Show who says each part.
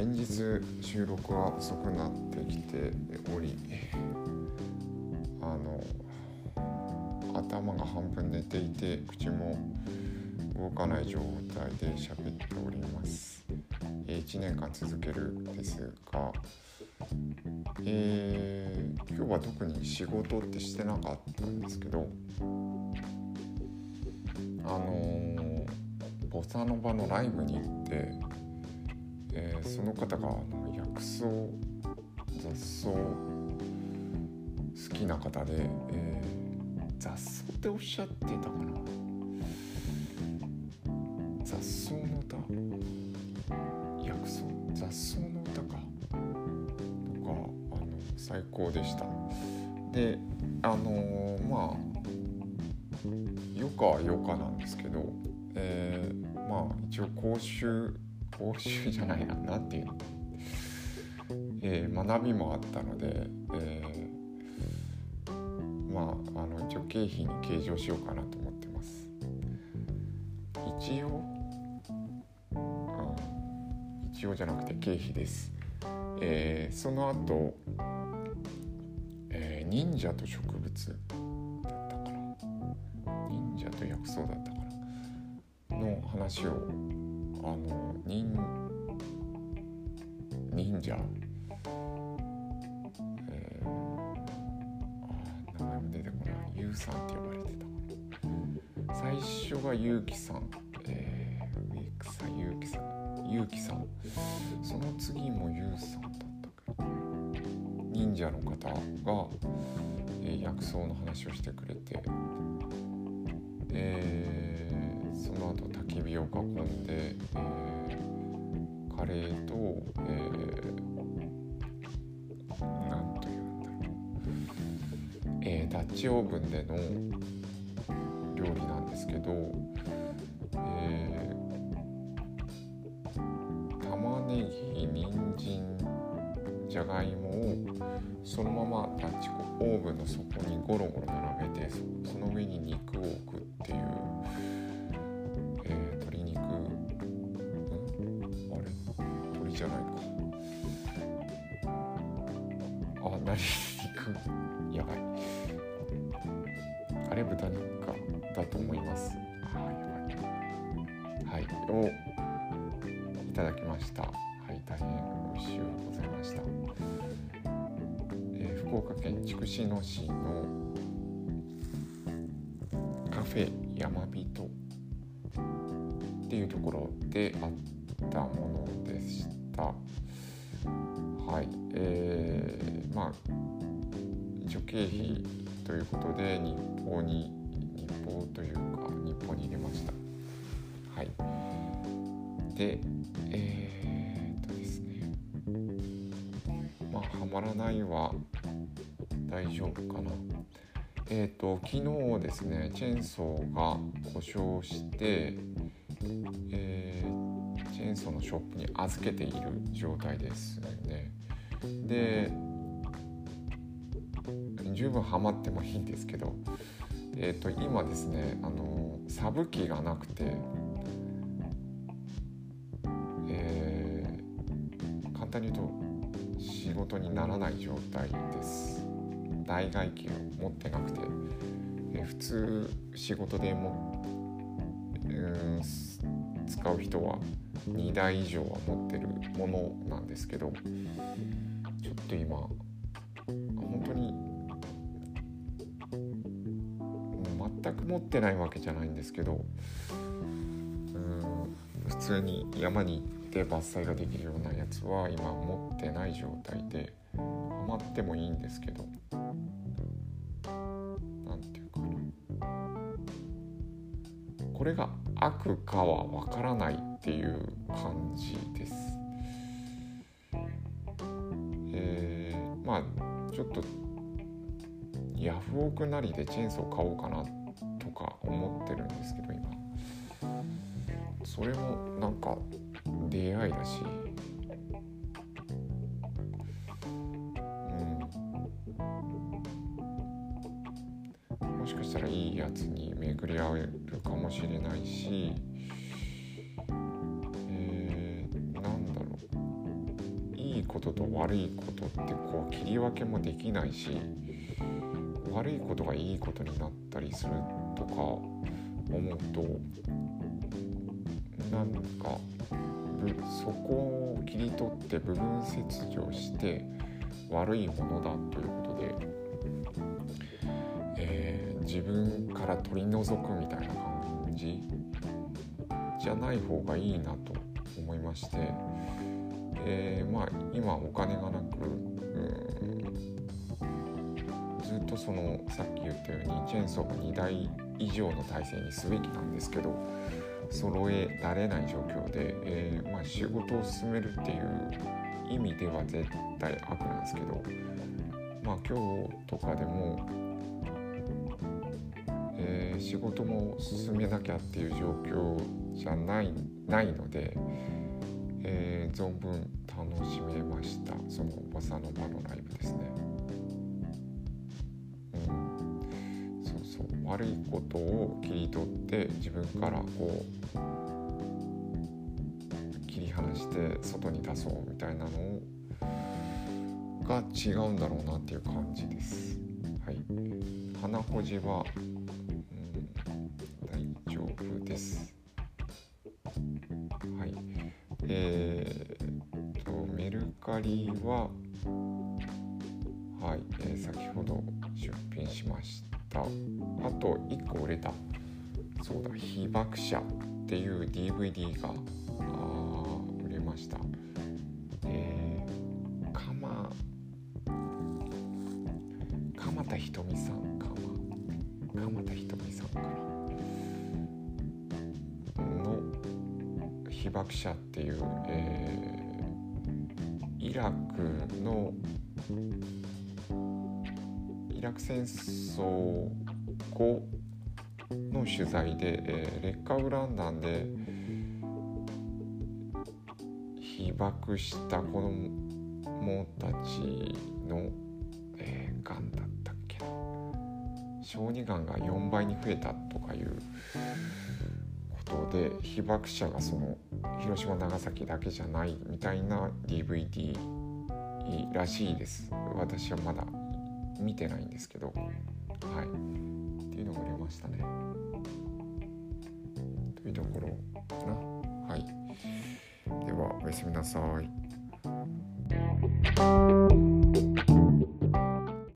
Speaker 1: 連日収録が遅くなってきておりあの頭が半分寝ていて口も動かない状態で喋っております、1年間続けるですが、えー、今日は特に仕事ってしてなかったんですけどあの、ボサノバのライブに行ってえー、その方があの薬草雑草好きな方で、えー、雑草っておっしゃってたかな。雑草の歌。薬草？雑草の歌か。とかあの最高でした。であのー、まあよかはよかなんですけど、えー、まあ一応講習報酬じゃないな何て言うの、えー、学びもあったので、えー、まああの一応経費に計上しようかなと思ってます。一応、うん、一応じゃなくて経費です、えー、その後、えー、忍者と植物だったかな。忍者と薬草だったかな。の話をあの忍忍者。えー、あ名前も出てこない。ゆうさんって呼ばれてた。最初がゆうきさん。えー、植草ゆうきさん。ゆうきさん。その次もゆうさんだったけど忍者の方が、えー、薬草の話をしてくれて。えーその後焚き火を囲んで、えー、カレーと、えー、なんというんだろう、えー、ダッチオーブンでの料理なんですけど、えー、玉ねぎ人参じゃがいもをそのままダッチオーブンの底にゴロゴロ並べてその上に肉を置くっていうあなり肉やばい。あれ豚肉か。だと思います。はい。をいただきました。はい大変美味しゅうございました、えー、福岡県筑紫野市のカフェ山人っていうところであったものでした。はいえー、まあ一応経費ということで日報に日報というか日報に入れました。はい。でえー、っとですね。まあはまらないは大丈夫かな。えっ、と昨日ですねチェーンソーが故障してえーチェーンソーのショップに預けている状態ですね。で十分ハマってもいいんですけど、えー、と今ですねあのサブ機がなくて、えー、簡単に言うと仕事にならない状態です。代替機を持ってなくて、えー、普通仕事でも、うん使う人は2台以上は持ってるものなんですけどちょっと今本当に全く持ってないわけじゃないんですけどうん普通に山に行って伐採ができるようなやつは今持ってない状態でハマってもいいんですけど何て言うかなこれが悪かはわからないっていう感じです。えー、まあちょっとヤフオクなりでチェーンソー買おうかなとか思ってるんですけど今。それもなんか出会いだし。もしかしたらいいやつに巡り合えるかもしれないしえ、なんだろう？いいことと悪いことってこう切り分けもできないし悪いことがいいことになったりするとか思うとなんかそこを切り取って部分切除して悪いものだということで、自分から取り除くみたいな感じじゃない方がいいなと思いまして、えー、まあ今お金がなくずっとそのさっき言ったようにチェーンソーが2台以上の体制にすべきなんですけど揃えられない状況で、えー、まあ、仕事を進めるっていう意味では絶対悪なんですけどまあ今日とかでも、えー、仕事も進めなきゃっていう状況じゃないないので、えー、存分楽しめましたそのボサノバのライブですねそうそう。悪いことを切り取って自分からこう切り離して外に出そうみたいなのが違うんだろうなっていう感じです。はい、鼻ほじは、です。はい、えー、とメルカリははい、えー、先ほど出品しました。あと1個売れた。そうだ「被爆者」っていう DVD が売れました。えー、かま鎌田ひとみさんかま鎌田ひとみさんから被爆者」っていう、えー、イラクのイラク戦争後の取材で、えー、劣化ウラン弾で被爆した子供たちの、えー、がんだったっけな。小児がんが4倍に増えたとかいうことで被爆者がその広島長崎だけじゃないみたいな DVD らしいです。私はまだ見てないんですけど。はい。っていうのがありましたね。というところかな。はい。ではおやすみなさい。